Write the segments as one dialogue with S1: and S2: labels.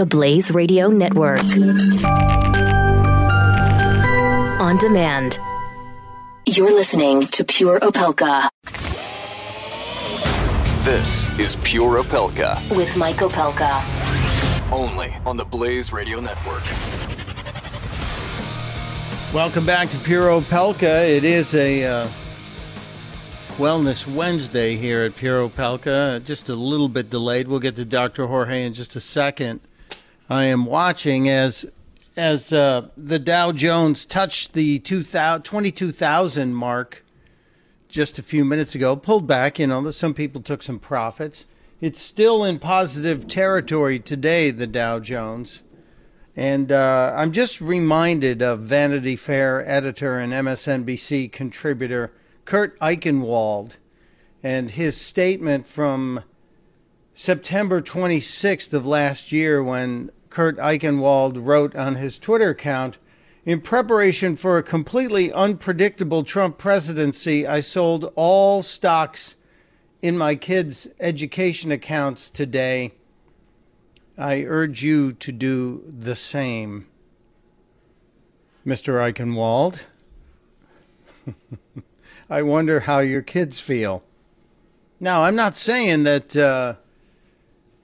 S1: the Blaze Radio Network. On demand. You're listening to Pure Opelka.
S2: This is Pure Opelka.
S1: With Mike Opelka.
S2: Only on the Blaze Radio Network.
S3: Welcome back to Pure Opelka. It is a uh, Wellness Wednesday here at Pure Opelka. Just a little bit delayed. We'll get to Dr. Jorge in just a second. I am watching as as uh, the Dow Jones touched the 22,000 mark just a few minutes ago, pulled back. You know, some people took some profits. It's still in positive territory today, the Dow Jones. And uh, I'm just reminded of Vanity Fair editor and MSNBC contributor Kurt Eichenwald and his statement from September 26th of last year when Kurt Eichenwald wrote on his Twitter account In preparation for a completely unpredictable Trump presidency, I sold all stocks in my kids' education accounts today. I urge you to do the same. Mr. Eichenwald. I wonder how your kids feel. Now, I'm not saying that uh,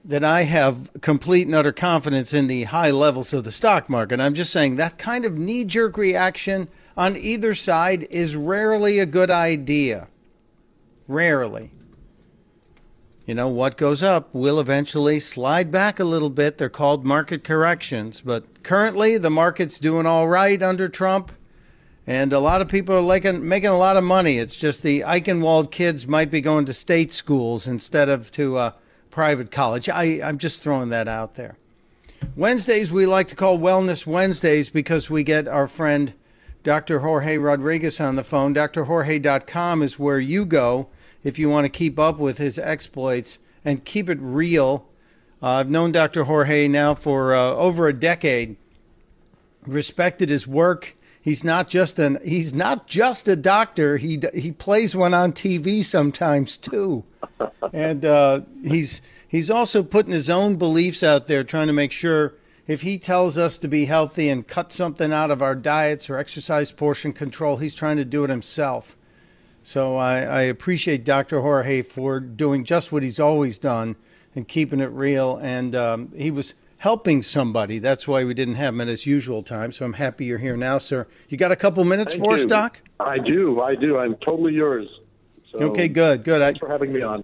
S3: that I have complete and utter confidence in the high levels of the stock market. I'm just saying that kind of knee jerk reaction on either side is rarely a good idea. Rarely. You know, what goes up will eventually slide back a little bit. They're called market corrections. But currently, the market's doing all right under Trump. And a lot of people are making, making a lot of money. It's just the Eichenwald kids might be going to state schools instead of to uh, private college. I, I'm just throwing that out there. Wednesdays, we like to call Wellness Wednesdays because we get our friend Dr. Jorge Rodriguez on the phone. DrJorge.com is where you go if you want to keep up with his exploits and keep it real. Uh, I've known Dr. Jorge now for uh, over a decade, respected his work He's not just an he's not just a doctor. He he plays one on TV sometimes too, and uh, he's he's also putting his own beliefs out there, trying to make sure if he tells us to be healthy and cut something out of our diets or exercise portion control, he's trying to do it himself. So I, I appreciate Dr. Jorge for doing just what he's always done and keeping it real. And um, he was helping somebody. That's why we didn't have him at his usual time. So I'm happy you're here now, sir. You got a couple minutes
S4: Thank
S3: for
S4: you.
S3: us, Doc?
S4: I do. I do. I'm totally yours. So
S3: okay, good, good.
S4: Thanks I, for having me on.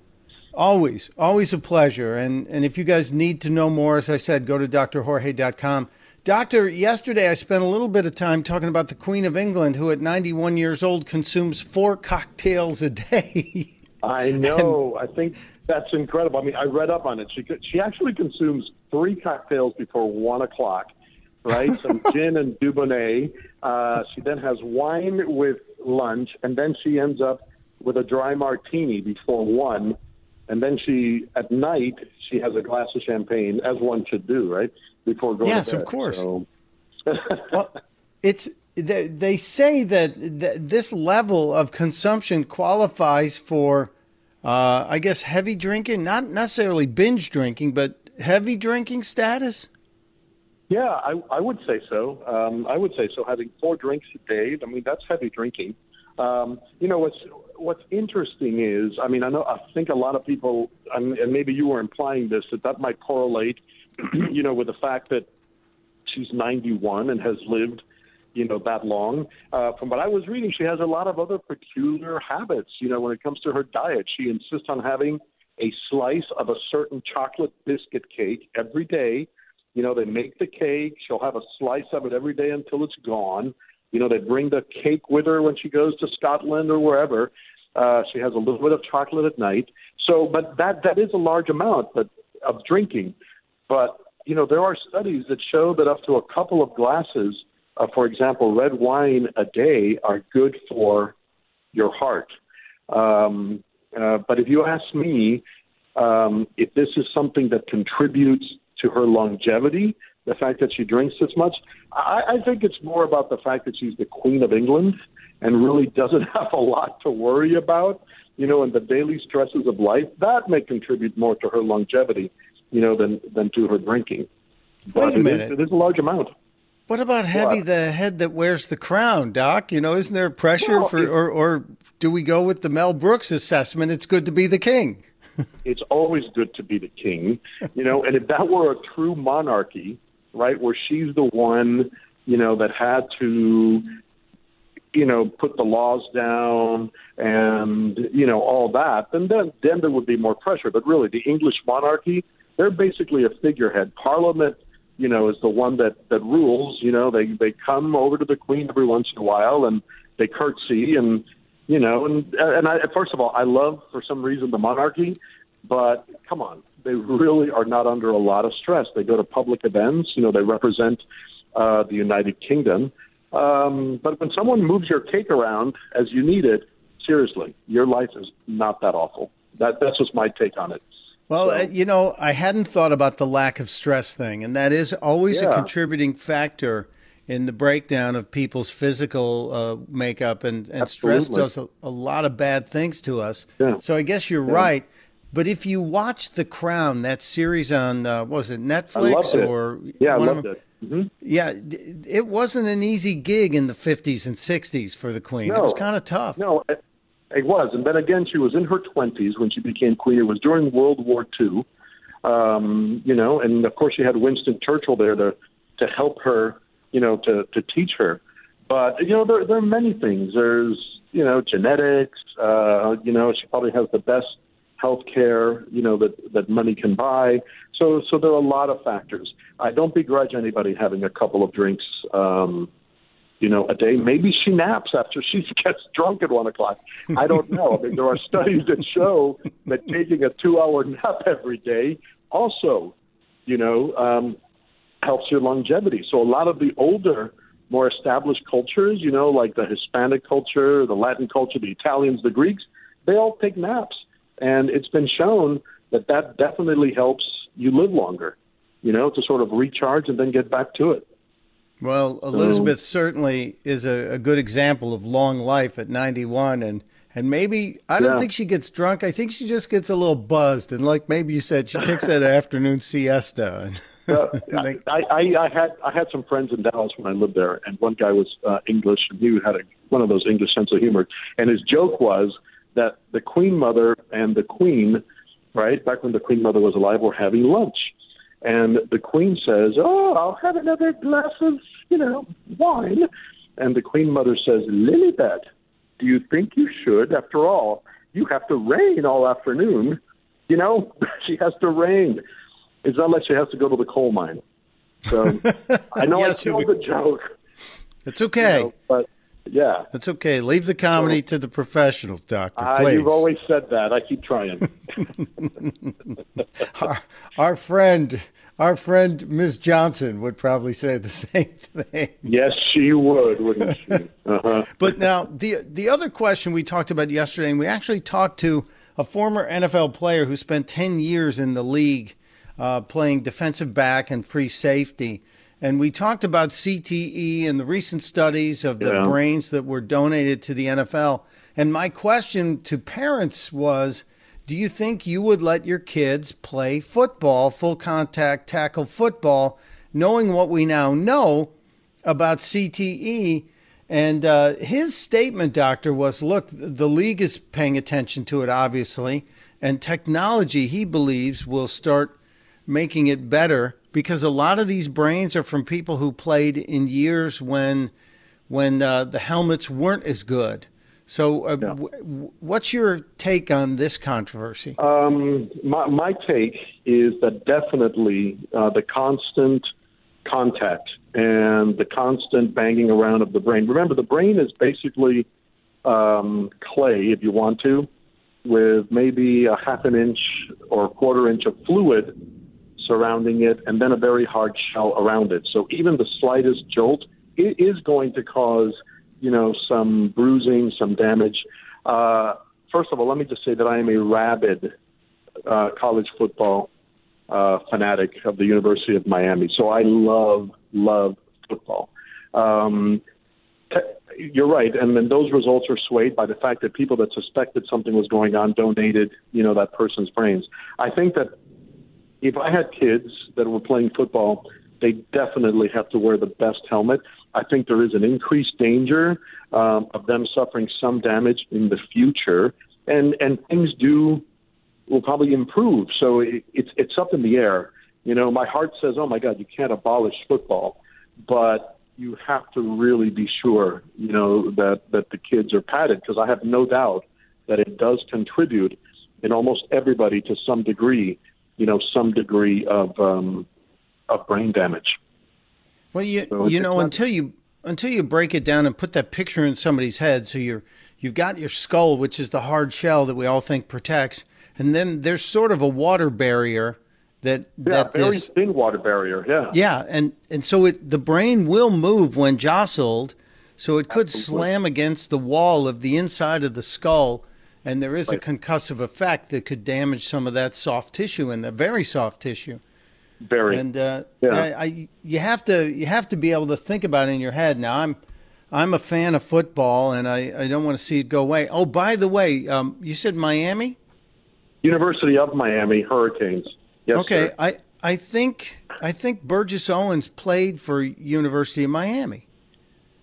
S3: Always, always a pleasure. And and if you guys need to know more, as I said, go to drjorge.com. Doctor, yesterday I spent a little bit of time talking about the Queen of England, who at 91 years old consumes four cocktails a day.
S4: I know. and, I think that's incredible. I mean, I read up on it. She she actually consumes three cocktails before one o'clock, right? Some gin and Dubonnet. Uh, she then has wine with lunch, and then she ends up with a dry martini before one, and then she at night she has a glass of champagne, as one should do, right? Before going
S3: yes,
S4: to bed.
S3: of course.
S4: So.
S3: well, it's they, they say that th- this level of consumption qualifies for uh, I guess heavy drinking, not necessarily binge drinking, but heavy drinking status.
S4: Yeah, I, I would say so. Um, I would say so. Having four drinks a day, I mean, that's heavy drinking. Um, you know, what's what's interesting is, I mean, I know I think a lot of people, and, maybe you were implying this, that that might correlate, you know, with the fact that she's 91 and has lived you know that long. Uh, from what I was reading, she has a lot of other peculiar habits. You know, when it comes to her diet, she insists on having a slice of a certain chocolate biscuit cake every day. You know, they make the cake. She'll have a slice of it every day until it's gone. You know, they bring the cake with her when she goes to Scotland or wherever. Uh, she has a little bit of chocolate at night. So, but that that is a large amount, but of drinking. But you know, there are studies that show that up to a couple of glasses uh, for example, red wine a day are good for your heart. Um, uh, but if you ask me um, if this is something that contributes to her longevity, the fact that she drinks this much, I, I think it's more about the fact that she's the Queen of England and really doesn't have a lot to worry about, you know, and the daily stresses of life. That may contribute more to her longevity, you know, than than to her drinking. but
S3: Wait a
S4: it is-
S3: minute.
S4: it is a large amount.
S3: What about heavy
S4: What?
S3: the head that wears the crown, Doc? You know, isn't there pressure
S4: Well,
S3: for, or, or do we go with the Mel Brooks assessment? It's good to be the king.
S4: it's always good to be the king, you know. And if that were a true monarchy, right, where she's the one, you know, that had to, you know, put the laws down and you know all that, then then then there would be more pressure. But really, the English monarchy, they're basically a figurehead. Parliament, you know, is the one that that rules. You know, they they come over to the Queen every once in a while and they curtsy and you know, and and I first of all, I love for some reason the monarchy, but come on, they really are not under a lot of stress. They go to public events, you know, they represent uh, the United Kingdom. Um, but when someone moves your cake around as you need it, seriously, your life is not that awful. That that's just my take on it.
S3: Well,
S4: So-
S3: uh, you know, I hadn't thought about the lack of stress thing, and that is always a contributing factor in the breakdown of people's physical uh, makeup, and, and stress does a, a lot of bad things to us.
S4: Yeah.
S3: So I guess you're right. But if you watch The Crown, that series on uh, what was it Netflix
S4: loved it.
S3: or
S4: Yeah, I loved it. hmm
S3: Yeah, it wasn't an easy gig in the 50s and 60s for the Queen. It was kind of tough.
S4: No, it, was. And then again, she was in her 20s when she became queen. It was during World War II, um, you know, and of course she had Winston Churchill there to, to help her, you know, to, to teach her. But, you know, there, there are many things. There's, you know, genetics, uh, you know, she probably has the best health care, you know, that, that money can buy. So, so there are a lot of factors. I don't begrudge anybody having a couple of drinks, um, you know, a day. Maybe she naps after she gets drunk at one o'clock. I don't know. I mean, there are studies that show that taking a two-hour nap every day also, you know, um, helps your longevity. So a lot of the older, more established cultures, you know, like the Hispanic culture, the Latin culture, the Italians, the Greeks, they all take naps, and it's been shown that that definitely helps you live longer. You know, to sort of recharge and then get back to it.
S3: Well, Elizabeth certainly is a, a good example of long life at 91. And, and maybe, I don't
S4: Yeah.
S3: think she gets drunk. I think she just gets a little buzzed. And like maybe you said, she takes that afternoon siesta. And,
S4: Uh,
S3: they-
S4: I, I, I had I had some friends in Dallas when I lived there, and one guy was uh, English, and he had a, one of those English sense of humor. And his joke was that the Queen Mother and the Queen, right back when the Queen Mother was alive, were having lunch, and the Queen says, "Oh, I'll have another glass of you know wine," and the Queen Mother says, "Lilibet, do you think you should? After all, you have to reign all afternoon. You know, she has to reign." It's not like she has to go to the coal mine. So I know
S3: Yes,
S4: I killed the joke,
S3: it's okay.
S4: you know, but yeah,
S3: It's okay. Leave the comedy to the professionals, Doctor.
S4: uh,
S3: Please.
S4: you've always said that. I keep trying.
S3: our, our friend, our friend, Ms. Johnson would probably say the same thing.
S4: yes, she would, wouldn't she? Uh-huh.
S3: But now the the other question we talked about yesterday, and we actually talked to a former NFL player who spent ten years in the league, uh, playing defensive back and free safety, and we talked about CTE and the recent studies of the
S4: Yeah.
S3: brains that were donated to the NFL. And my question to parents was. Do you think you would let your kids play football, full contact tackle football, knowing what we now know about CTE. And uh, his statement, doctor, was look, the league is paying attention to it, obviously, and technology, he believes, will start making it better because a lot of these brains are from people who played in years when when uh, the helmets weren't as good. So, uh, w- w- what's your take on this controversy?
S4: Um, my, my take is that definitely uh, the constant contact and the constant banging around of the brain. Remember, the brain is basically um, clay, if you want to, with maybe a half an inch or a quarter inch of fluid surrounding it, and then a very hard shell around it. So even the slightest jolt it is going to cause, you know, some bruising, some damage. Uh, first of all, let me just say that I am a rabid uh, college football uh, fanatic of the University of Miami. So I love, love football. Um, you're right, and then those results are swayed by the fact that people that suspected something was going on donated, you know, that person's brains. I think that if I had kids that were playing football, they definitely have to wear the best helmet. I think there is an increased danger um, of them suffering some damage in the future, and and things do will probably improve. So it, it's it's up in the air. You know, my heart says, "Oh my God, you can't abolish football," but you have to really be sure, you know, that that the kids are padded because I have no doubt that it does contribute in almost everybody to some degree, you know, some degree of um, of brain damage.
S3: Well, you so you know, until you until you break it down and put that picture in somebody's head, so you're you've got your skull, which is the hard shell that we all think protects, and then there's sort of a water barrier that
S4: yeah,
S3: that
S4: very
S3: this,
S4: thin water barrier. Yeah,
S3: yeah, and and so it the brain will move when jostled, so it could
S4: Absolutely.
S3: slam against the wall of the inside of the skull, and there is
S4: Right.
S3: a concussive effect that could damage some of that soft tissue and the very soft tissue.
S4: very.
S3: And uh,
S4: Yeah.
S3: I, I, you have to you have to be able to think about it in your head. Now I'm I'm a fan of football, and I, I don't want to see it go away. Oh, by the way, um, you said Miami.
S4: University of Miami Hurricanes. Yes,
S3: okay,
S4: sir.
S3: I I think I think Burgess Owens played for University of Miami.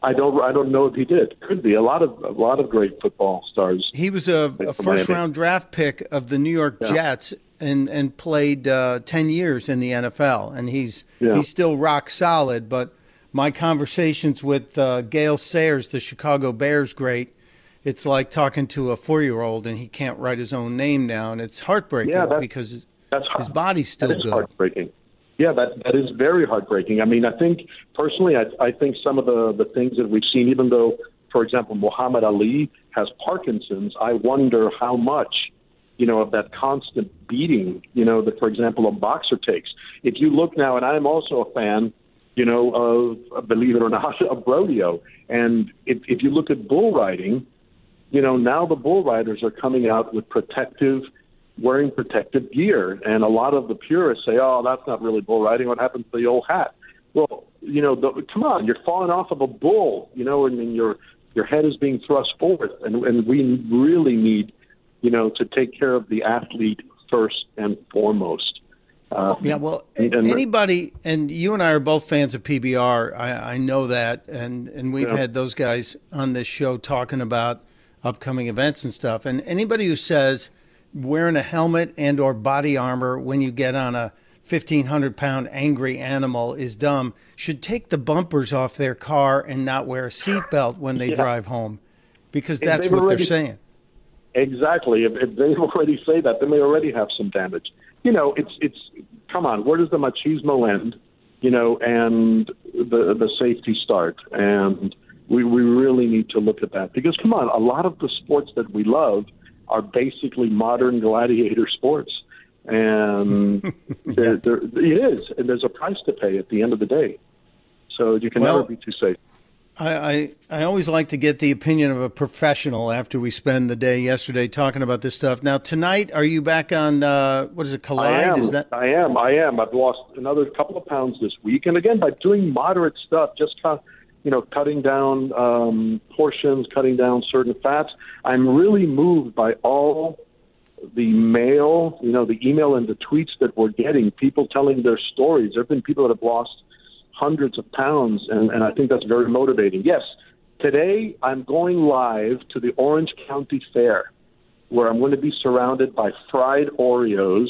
S4: I don't. I don't know if he did. Could be a lot of a lot of great football stars.
S3: He was a, a first
S4: Miami.
S3: round draft pick of the New York
S4: Yeah.
S3: Jets and and played uh, ten years in the NFL, and he's
S4: Yeah.
S3: he's still rock solid. But my conversations with uh, Gale Sayers, the Chicago Bears great, it's like talking to a four year old and he can't write his own name down. It's heartbreaking
S4: Yeah,
S3: because his body's still good.
S4: heartbreaking. Yeah, that that is very heartbreaking. I mean, I think personally, I, I think some of the the things that we've seen, even though, for example, Muhammad Ali has Parkinson's, I wonder how much, you know, of that constant beating, you know, that for example a boxer takes. If you look now, and I'm also a fan, you know, of believe it or not, of rodeo, and if if you look at bull riding, you know, now the bull riders are coming out with protective, wearing protective gear. And a lot of the purists say, oh, that's not really bull riding. What happened to the old hat? Well, you know, the, come on, you're falling off of a bull, you know, and, and your your head is being thrust forward. And, and we really need, you know, to take care of the athlete first and foremost. Uh,
S3: Yeah, well,
S4: and-
S3: anybody, and you and I are both fans of PBR. I, I know that, and and we've
S4: Yeah.
S3: had those guys on this show talking about upcoming events and stuff. And anybody who says wearing a helmet and or body armor when you get on a fifteen hundred pound angry animal is dumb should take the bumpers off their car and not wear a seatbelt when they
S4: Yeah.
S3: drive home, because that's
S4: they've
S3: what they're saying.
S4: Exactly. If, if they already say that, then they already have some damage. You know, it's it's. Come on, where does the machismo end? You know, and the the safety start? And we we really need to look at that because come on, a lot of the sports that we love are basically modern gladiator sports, and they're, they're, it is, and there's a price to pay at the end of the day. So you can
S3: Well-
S4: never be too safe.
S3: I, I, I always like to get the opinion of a professional after we spend the day yesterday talking about this stuff. Now tonight, are you back on uh, what is it, Collide?
S4: I am.
S3: Is that
S4: I am. I am. I've lost another couple of pounds this week, and again by doing moderate stuff, just cut, you know, cutting down um, portions, cutting down certain fats. I'm really moved by all the mail, you know, the email and the tweets that we're getting. People telling their stories. There have been people that have lost hundreds of pounds, and, and I think that's very motivating. Yes, today I'm going live to the Orange County Fair where I'm going to be surrounded by fried Oreos,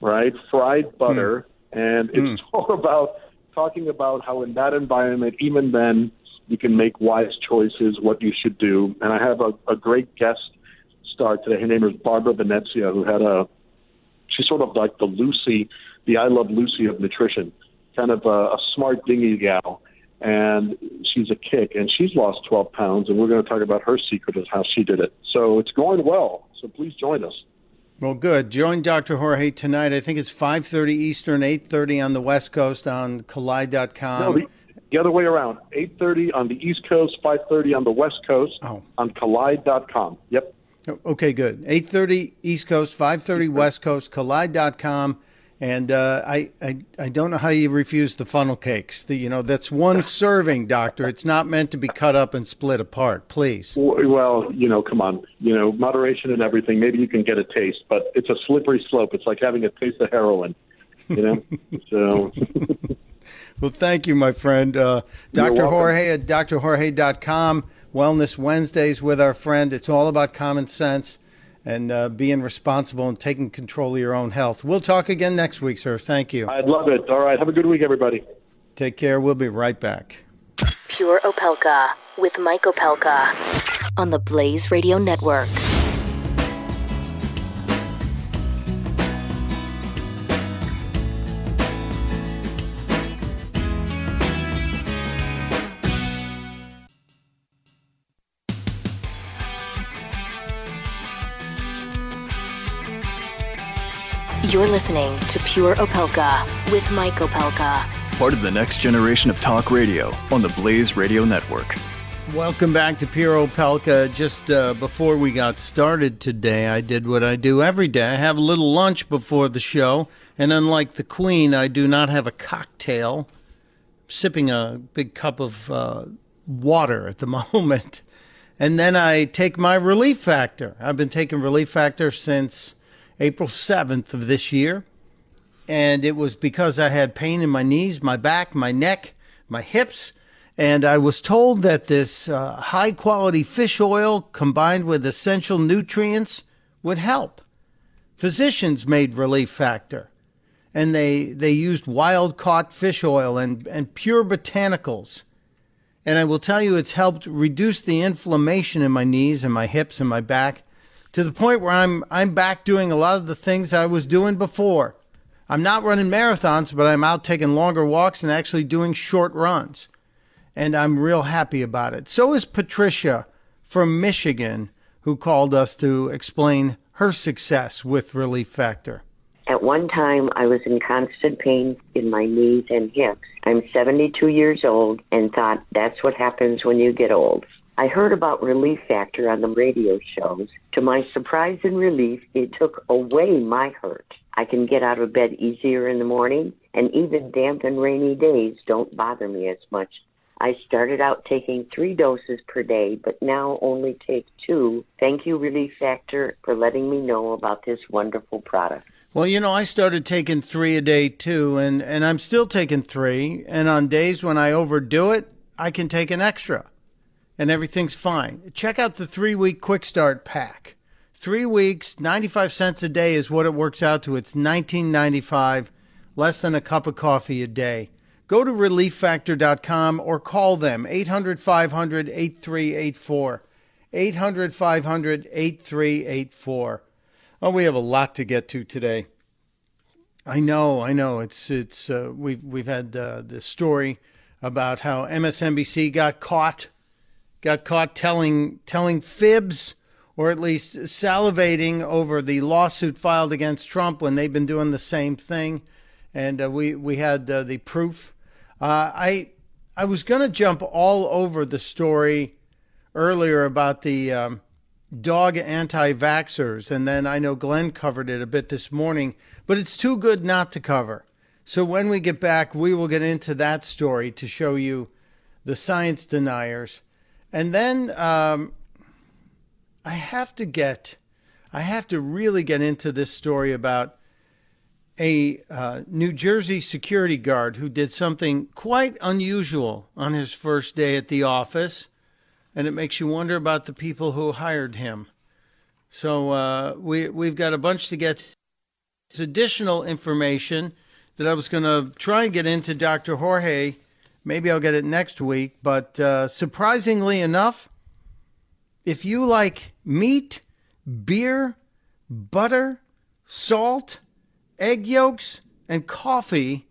S4: right? Fried butter. And it's all about talking about how in that environment, even then, you can make wise choices, what you should do. And I have a, a great guest star today. Her name is Barbara Venezia, who had a, she's sort of like the Lucy, the I Love Lucy of nutrition, kind of a, a smart, dingy gal. And she's a kick, and she's lost 12 pounds, and we're going to talk about her secret of how she did it. So it's going well. So please join us.
S3: Well? Good. Join Dr. Jorge tonight. I think it's five thirty Eastern, eight thirty on the West Coast on Collide.com.
S4: No, the, the other way around. 8:30 on the East Coast, 5:30 on the West Coast
S3: Oh.
S4: on Collide.com. Yep.
S3: Oh, okay, good. 8:30 East Coast, 5:30 West Coast, collide.com. And uh, I, I I don't know how you refuse the funnel cakes. The, you know, that's one serving, doctor. It's not meant to be cut up and split apart. Please.
S4: Well, you know, come on. You know, moderation and everything. Maybe you can get a taste, but it's a slippery slope. It's like having a taste of heroin. You know. so
S3: Well, thank you, my friend. Uh, Dr. Jorge at drjorge.com. Wellness Wednesdays with our friend. It's all about common sense and uh, being responsible and taking control of your own health. We'll talk again next week, sir. Thank you.
S4: I'd love it. All right. Have a good week, everybody.
S3: Take care. We'll be right back.
S1: Pure Opelka with Mike Opelka on the Blaze Radio Network. You're listening to Pure Opelka with Mike Opelka.
S2: Part of the next generation of talk radio on the Blaze Radio Network.
S3: Welcome back to Pure Opelka. Just uh, before we got started today, I did what I do every day. I have a little lunch before the show, and unlike the Queen, I do not have a cocktail. sipping a big cup of uh, water at the moment. And then I take my Relief Factor. I've been taking Relief Factor since April 7th of this year. And it was because I had pain in my knees, my back, my neck, my hips. And I was told that this uh, high quality fish oil combined with essential nutrients would help. Physicians made Relief Factor and they, they used wild caught fish oil and, and pure botanicals. And I will tell you, it's helped reduce the inflammation in my knees and my hips and my back to the point where I'm, I'm back doing a lot of the things I was doing before. I'm not running marathons, but I'm out taking longer walks and actually doing short runs. And I'm real happy about it. So is Patricia from Michigan, who called us to explain her success with Relief Factor.
S5: At one time, I was in constant pain in my knees and hips. I'm 72 years old and thought that's what happens when you get old. I heard about Relief Factor on the radio shows. To my surprise and relief, it took away my hurt. I can get out of bed easier in the morning, and even damp and rainy days don't bother me as much. I started out taking three doses per day, but now only take two. Thank you, Relief Factor, for letting me know about this wonderful product.
S3: Well, you know, I started taking three a day too, and, and I'm still taking three. And on days when I overdo it, I can take an extra, and everything's fine. Check out the three week quick start pack. Three weeks, 95 cents a day is what it works out to. It's 19.95, less than a cup of coffee a day. Go to relieffactor.com or call them 800 500 8384. 800 500 8384. Oh, we have a lot to get to today. I know, I know. It's it's uh, we've we've had uh, this story about how MSNBC got caught, got caught telling telling fibs, or at least salivating over the lawsuit filed against Trump when they've been doing the same thing, and uh, we we had uh, the proof. Uh, I I was going to jump all over the story earlier about the. Um, dog anti vaxxers. And then I know Glenn covered it a bit this morning, but it's too good not to cover. So when we get back, we will get into that story to show you the science deniers. And then um, I have to get, I have to really get into this story about a uh, New Jersey security guard who did something quite unusual on his first day at the office and it makes you wonder about the people who hired him. So uh, we we've got a bunch to get. Additional information that I was going to try and get into Dr. Jorge. Maybe I'll get it next week. But uh, surprisingly enough, if you like meat, beer, butter, salt, egg yolks, and coffee,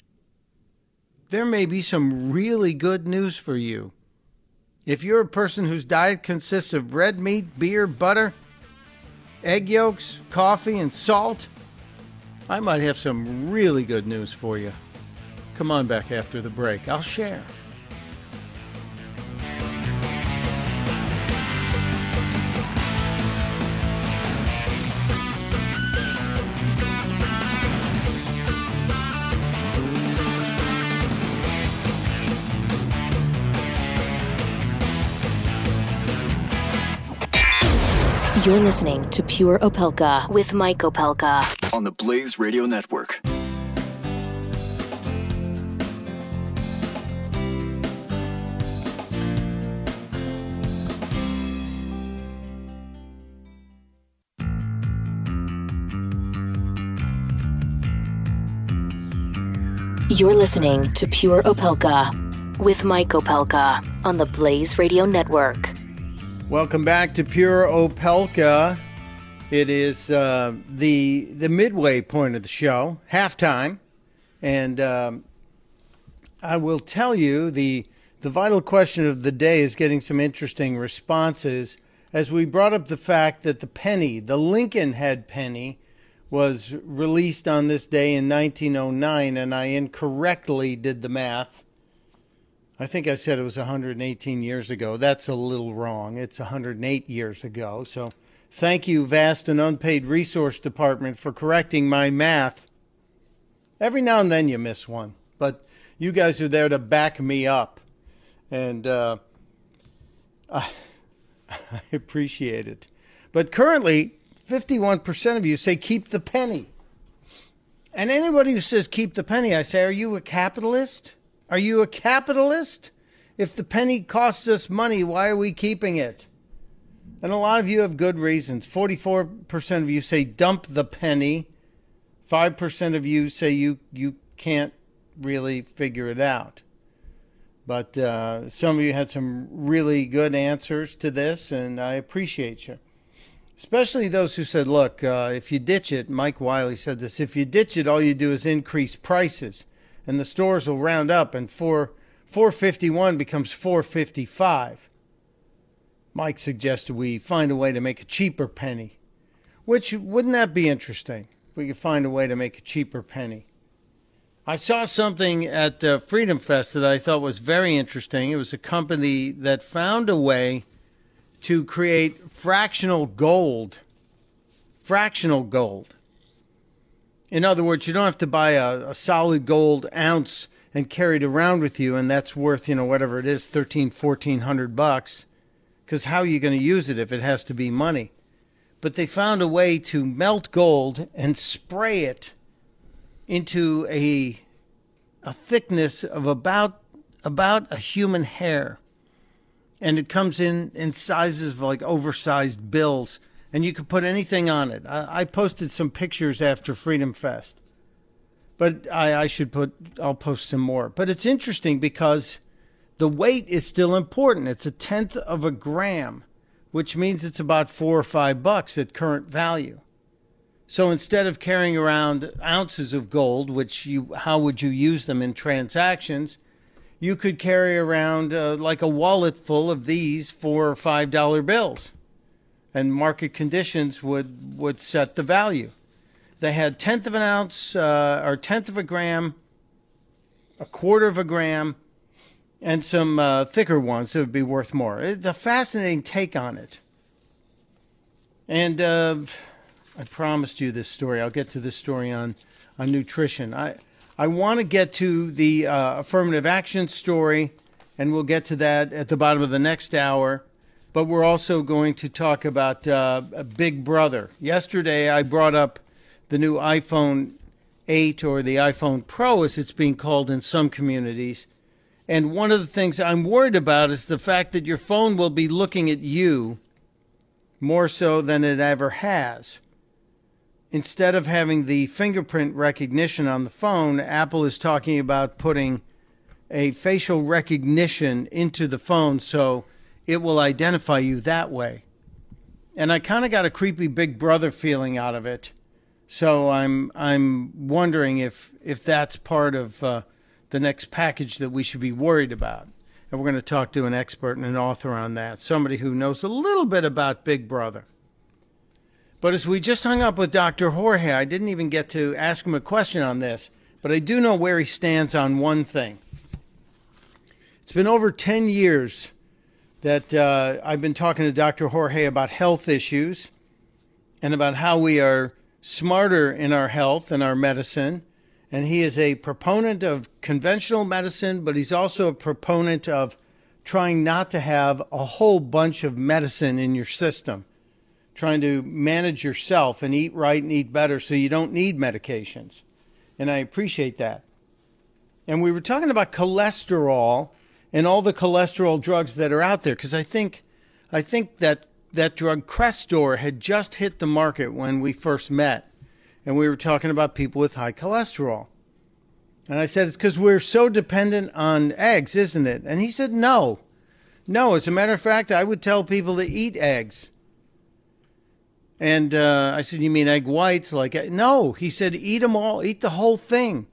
S3: there may be some really good news for you. If you're a person whose diet consists of red meat, beer, butter, egg yolks, coffee, and salt, I might have some really good news for you. Come on back after the break. I'll share.
S1: You're listening to Pure Opelka with Mike Opelka.
S2: On the Blaze Radio Network.
S1: You're listening to Pure Opelka with Mike Opelka on the Blaze Radio Network.
S3: Welcome back to Pure Opelka. It is uh, the the midway point of the show, halftime, and um, I will tell you the the vital question of the day is getting some interesting responses as we brought up the fact that the penny, the Lincoln head penny, was released on this day in 1909, and I incorrectly did the math. I think I said it was 118 years ago. That's a little wrong. It's 108 years ago. So thank you, Vast and Unpaid Resource Department, for correcting my math. Every now and then you miss one, but you guys are there to back me up. And uh, I, I appreciate it. But currently, 51% of you say keep the penny. And anybody who says keep the penny, I say, are you a capitalist? Are you a capitalist? If the penny costs us money, why are we keeping it? And a lot of you have good reasons. 44% of you say dump the penny. 5% of you say you, you can't really figure it out. But uh, some of you had some really good answers to this, and I appreciate you especially those who said, look, uh, if you ditch it, Mike Wiley said this, if you ditch it, all you do is increase prices and the stores will round up and 4, 451 becomes 455. Mike suggested we find a way to make a cheaper penny, which wouldn't that be interesting if we could find a way to make a cheaper penny? I saw something at uh, Freedom Fest that I thought was very interesting. It was a company that found a way to create fractional gold. Fractional gold. In other words, you don't have to buy a, a, solid gold ounce and carry it around with you, and that's worth, you know, whatever it is, thirteen, fourteen hundred bucks. Because how are you going to use it if it has to be money? But they found a way to melt gold and spray it into a a thickness of about about a human hair and it comes in in sizes of like oversized bills, and you can put anything on it. I, I posted some pictures after Freedom Fest, but I, I should put I'll post some more. But it's interesting because the weight is still important. It's a tenth of a gram, which means it's about four or five bucks at current value. So instead of carrying around ounces of gold, which you how would you use them in transactions? You could carry around uh, like a wallet full of these four or five dollar bills, and market conditions would would set the value. They had tenth of an ounce uh, or tenth of a gram, a quarter of a gram, and some uh, thicker ones that would be worth more. It's a fascinating take on it. And uh, I promised you this story. I'll get to this story on on nutrition. I I want to get to the uh, affirmative action story, and we'll get to that at the bottom of the next hour. But we're also going to talk about uh, Big Brother. Yesterday, I brought up the new iPhone 8 or the iPhone Pro, as it's being called in some communities. And one of the things I'm worried about is the fact that your phone will be looking at you more so than it ever has instead of having the fingerprint recognition on the phone, Apple is talking about putting a facial recognition into the phone so it will identify you that way. And I kind of got a creepy big brother feeling out of it. So I'm I'm wondering if if that's part of uh, the next package that we should be worried about. And we're going to talk to an expert and an author on that, somebody who knows a little bit about Big Brother. But as we just hung up with Dr. Jorge, I didn't even get to ask him a question on this, but I do know where he stands on one thing. It's been over 10 years that uh, I've been talking to Dr. Jorge about health issues and about how we are smarter in our health and our medicine. And he is a proponent of conventional medicine, but he's also a proponent of trying not to have a whole bunch of medicine in your system trying to manage yourself and eat right and eat better so you don't need medications. And I appreciate that. And we were talking about cholesterol and all the cholesterol drugs that are out there because I think I think that that drug Crestor had just hit the market when we first met and we were talking about people with high cholesterol. And I said, It's because we're so dependent on eggs, isn't it? And he said, No. No, as a matter of fact, I would tell people to eat eggs. And uh, I said, You mean egg whites? Like, no. He said, Eat them all, eat the whole thing.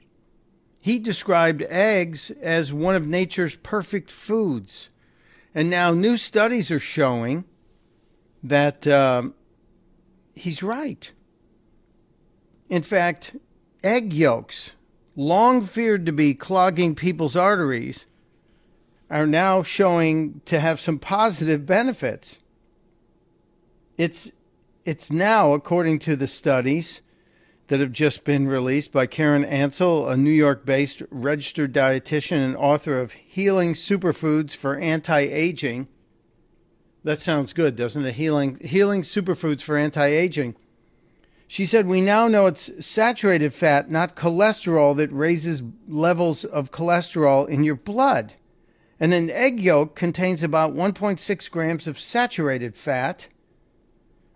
S3: He described eggs as one of nature's perfect foods. And now new studies are showing that um, he's right. In fact, egg yolks, long feared to be clogging people's arteries, are now showing to have some positive benefits. It's it's now, according to the studies that have just been released by Karen Ansel, a New York based registered dietitian and author of Healing Superfoods for Anti Aging. That sounds good, doesn't it? Healing, healing superfoods for anti aging. She said, We now know it's saturated fat, not cholesterol, that raises levels of cholesterol in your blood. And an egg yolk contains about 1.6 grams of saturated fat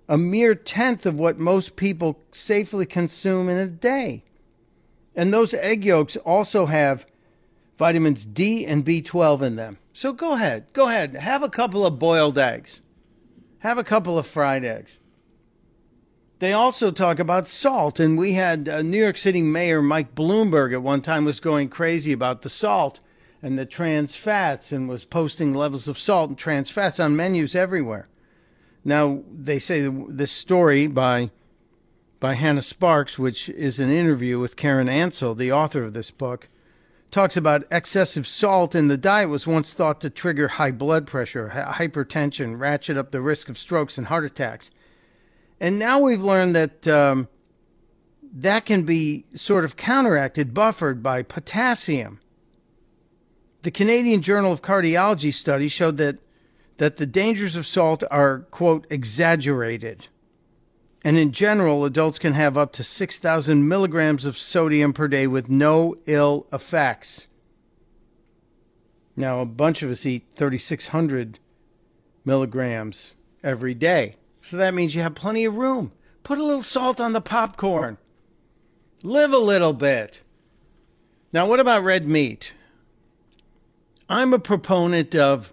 S3: a mere tenth of what most people safely consume in a day. And those egg yolks also have vitamins D and B12 in them. So go ahead, go ahead, have a couple of boiled eggs, have a couple of fried eggs. They also talk about salt, and we had uh, New York City Mayor Mike Bloomberg at one time was going crazy about the salt and the trans fats and was posting levels of salt and trans fats on menus everywhere. Now they say this story by by Hannah Sparks, which is an interview with Karen Ansel, the author of this book, talks about excessive salt in the diet was once thought to trigger high blood pressure, hypertension, ratchet up the risk of strokes and heart attacks. And now we've learned that um, that can be sort of counteracted, buffered by potassium. The Canadian Journal of Cardiology study showed that that the dangers of salt are, quote, exaggerated. And in general, adults can have up to 6,000 milligrams of sodium per day with no ill effects. Now, a bunch of us eat 3,600 milligrams every day. So that means you have plenty of room. Put a little salt on the popcorn. Live a little bit. Now, what about red meat? I'm a proponent of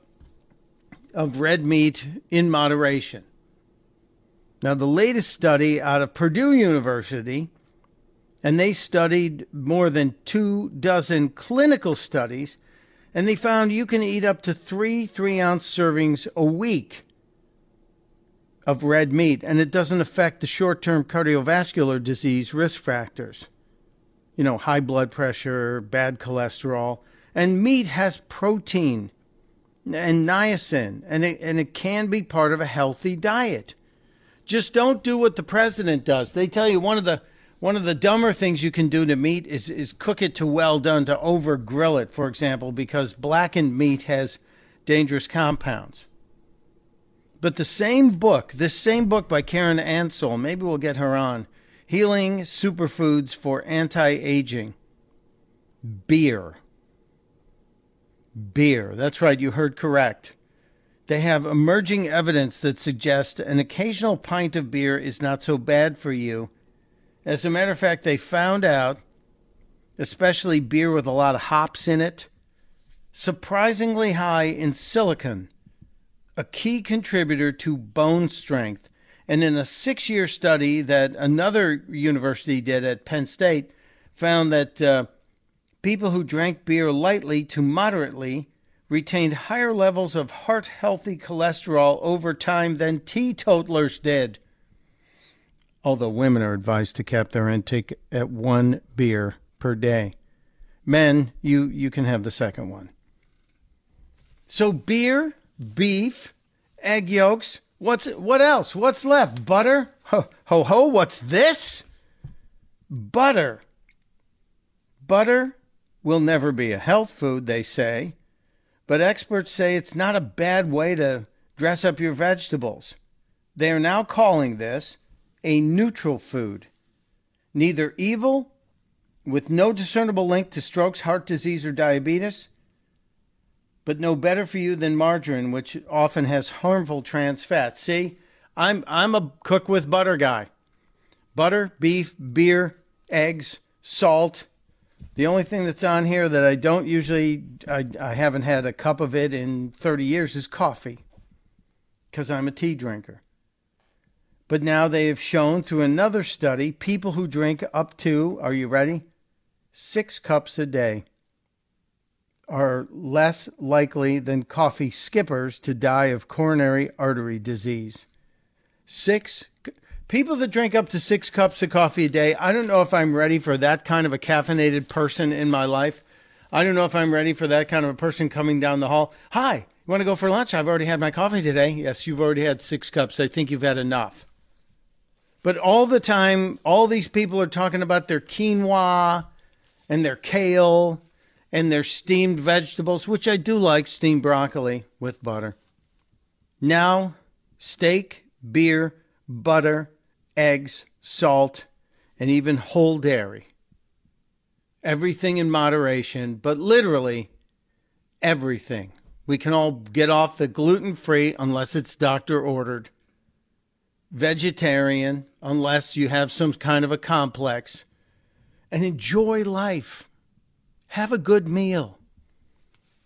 S3: of red meat in moderation. Now, the latest study out of Purdue University, and they studied more than two dozen clinical studies, and they found you can eat up to three three ounce servings a week of red meat, and it doesn't affect the short term cardiovascular disease risk factors. You know, high blood pressure, bad cholesterol. And meat has protein and niacin, and it, and it can be part of a healthy diet. Just don't do what the president does. They tell you one of the one of the dumber things you can do to meat is is cook it to well done to over grill it, for example, because blackened meat has dangerous compounds. But the same book, this same book by Karen Ansel, maybe we'll get her on, Healing Superfoods for Anti-Aging. Beer beer. That's right, you heard correct. They have emerging evidence that suggests an occasional pint of beer is not so bad for you. As a matter of fact, they found out, especially beer with a lot of hops in it, surprisingly high in silicon, a key contributor to bone strength. And in a six year study that another university did at Penn State, found that uh, people who drank beer lightly to moderately retained higher levels of heart healthy cholesterol over time than teetotalers did. Although women are advised to cap their intake at one beer per day. Men, you, you can have the second one. So beer, beef, egg yolks, what's what else? What's left? Butter? Ho ho ho, what's this? Butter. Butter will never be a health food, they say, but experts say it's not a bad way to dress up your vegetables. They are now calling this a neutral food. Neither evil, with no discernible link to strokes, heart disease, or diabetes, but no better for you than margarine, which often has harmful trans fats. See, I'm, I'm a cook with butter guy. Butter, beef, beer, eggs, salt, The only thing that's on here that I don't usually, I, I haven't had a cup of it in 30 years is coffee because I'm a tea drinker. But now they have shown through another study people who drink up to, are you ready? Six cups a day are less likely than coffee skippers to die of coronary artery disease. Six people that drink up to six cups of coffee a day, I don't know if I'm ready for that kind of a caffeinated person in my life. I don't know if I'm ready for that kind of a person coming down the hall. Hi, you want to go for lunch? I've already had my coffee today. Yes, you've already had six cups. I think you've had enough. But all the time, all these people are talking about their quinoa and their kale and their steamed vegetables, which I do like steamed broccoli with butter. Now, steak, beer, butter, eggs, salt, and even whole dairy. Everything in moderation, but literally everything. We can all get off the gluten free unless it's doctor ordered vegetarian unless you have some kind of a complex, and enjoy life. Have a good meal.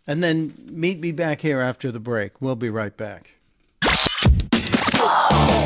S3: And then meet me back here after the break. We'll be right back.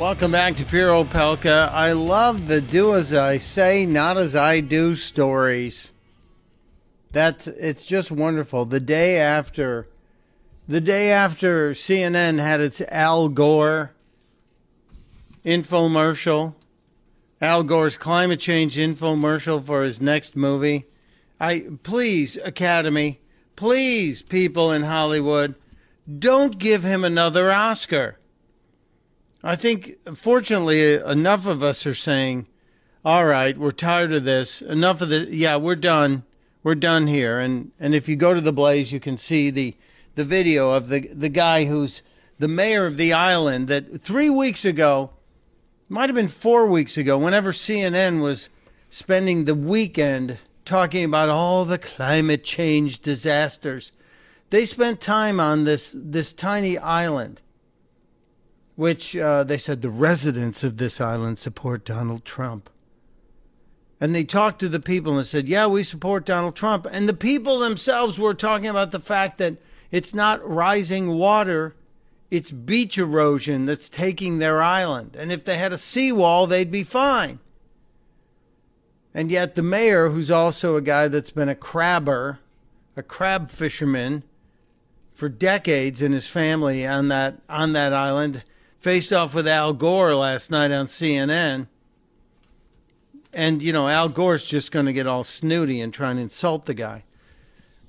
S3: Welcome back to Pure Opelka. I love the do as I say, not as I do stories. That's it's just wonderful. The day after the day after CNN had its Al Gore infomercial, Al Gore's climate change infomercial for his next movie. I please Academy Please, people in Hollywood, don't give him another Oscar. I think, fortunately, enough of us are saying, all right, we're tired of this. Enough of the, yeah, we're done. We're done here. And, and if you go to the Blaze, you can see the, the video of the, the guy who's the mayor of the island that three weeks ago, might have been four weeks ago, whenever CNN was spending the weekend talking about all the climate change disasters. They spent time on this this tiny island, which uh, they said the residents of this island support Donald Trump. And they talked to the people and said, "Yeah, we support Donald Trump." And the people themselves were talking about the fact that it's not rising water, it's beach erosion that's taking their island. And if they had a seawall, they'd be fine. And yet, the mayor, who's also a guy that's been a crabber, a crab fisherman for decades in his family on that on that island, faced off with Al Gore last night on CNN. And you know, Al Gore's just going to get all snooty and try and insult the guy.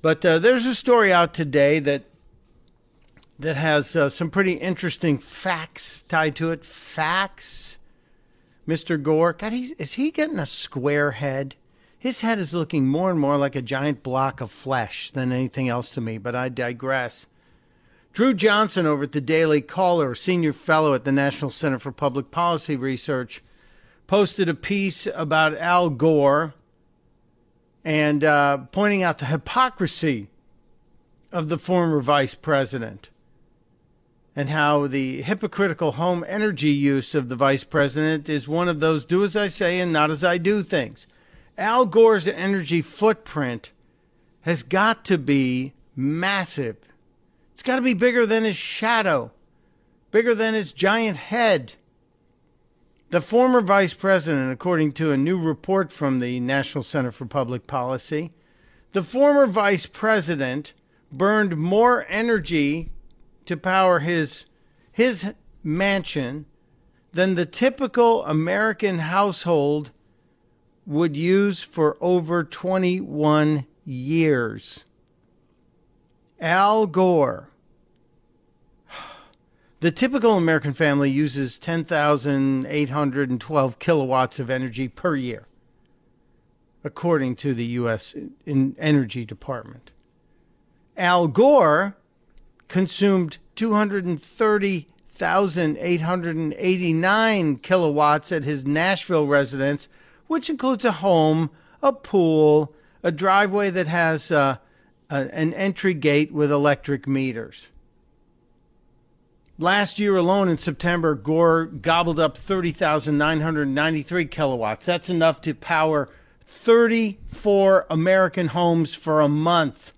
S3: But uh, there's a story out today that that has uh, some pretty interesting facts tied to it. Facts Mr. Gore. God, is he getting a square head? His head is looking more and more like a giant block of flesh than anything else to me, but I digress. Drew Johnson over at the Daily Caller, senior fellow at the National Center for Public Policy Research, posted a piece about Al Gore and uh, pointing out the hypocrisy of the former vice president and how the hypocritical home energy use of the vice president is one of those do as I say and not as I do things. Al Gore's energy footprint has got to be massive. It's got to be bigger than his shadow, bigger than his giant head. The former vice president, according to a new report from the National Center for Public Policy, the former vice president burned more energy to power his his mansion than the typical American household would use for over 21 years. Al Gore. The typical American family uses 10,812 kilowatts of energy per year. according to the U.S. Energy Department. Al Gore consumed 230,889 kilowatts at his Nashville residence, which includes a home, a pool, a driveway that has uh, a, an entry gate with electric meters. Last year alone in September, Gore gobbled up 30,993 kilowatts. That's enough to power 34 American homes for a month.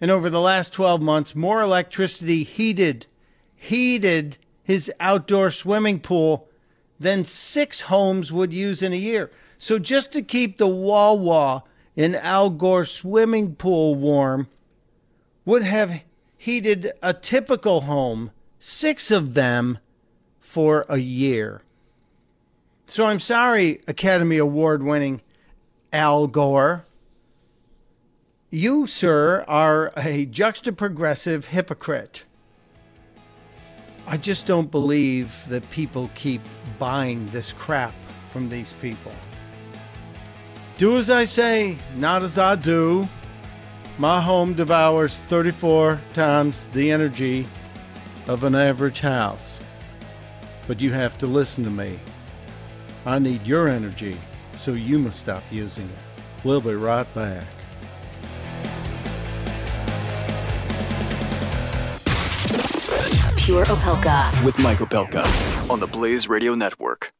S3: And over the last 12 months, more electricity heated, heated his outdoor swimming pool than six homes would use in a year. So just to keep the Wawa in Al Gore's swimming pool warm would have heated a typical home, six of them, for a year. So I'm sorry, Academy Award winning Al Gore. You, sir, are a juxtaprogressive hypocrite. I just don't believe that people keep buying this crap from these people. Do as I say, not as I do. My home devours 34 times the energy of an average house. But you have to listen to me. I need your energy, so you must stop using it. We'll be right back.
S1: Pure Opelka.
S2: With Mike Opelka on the Blaze Radio Network.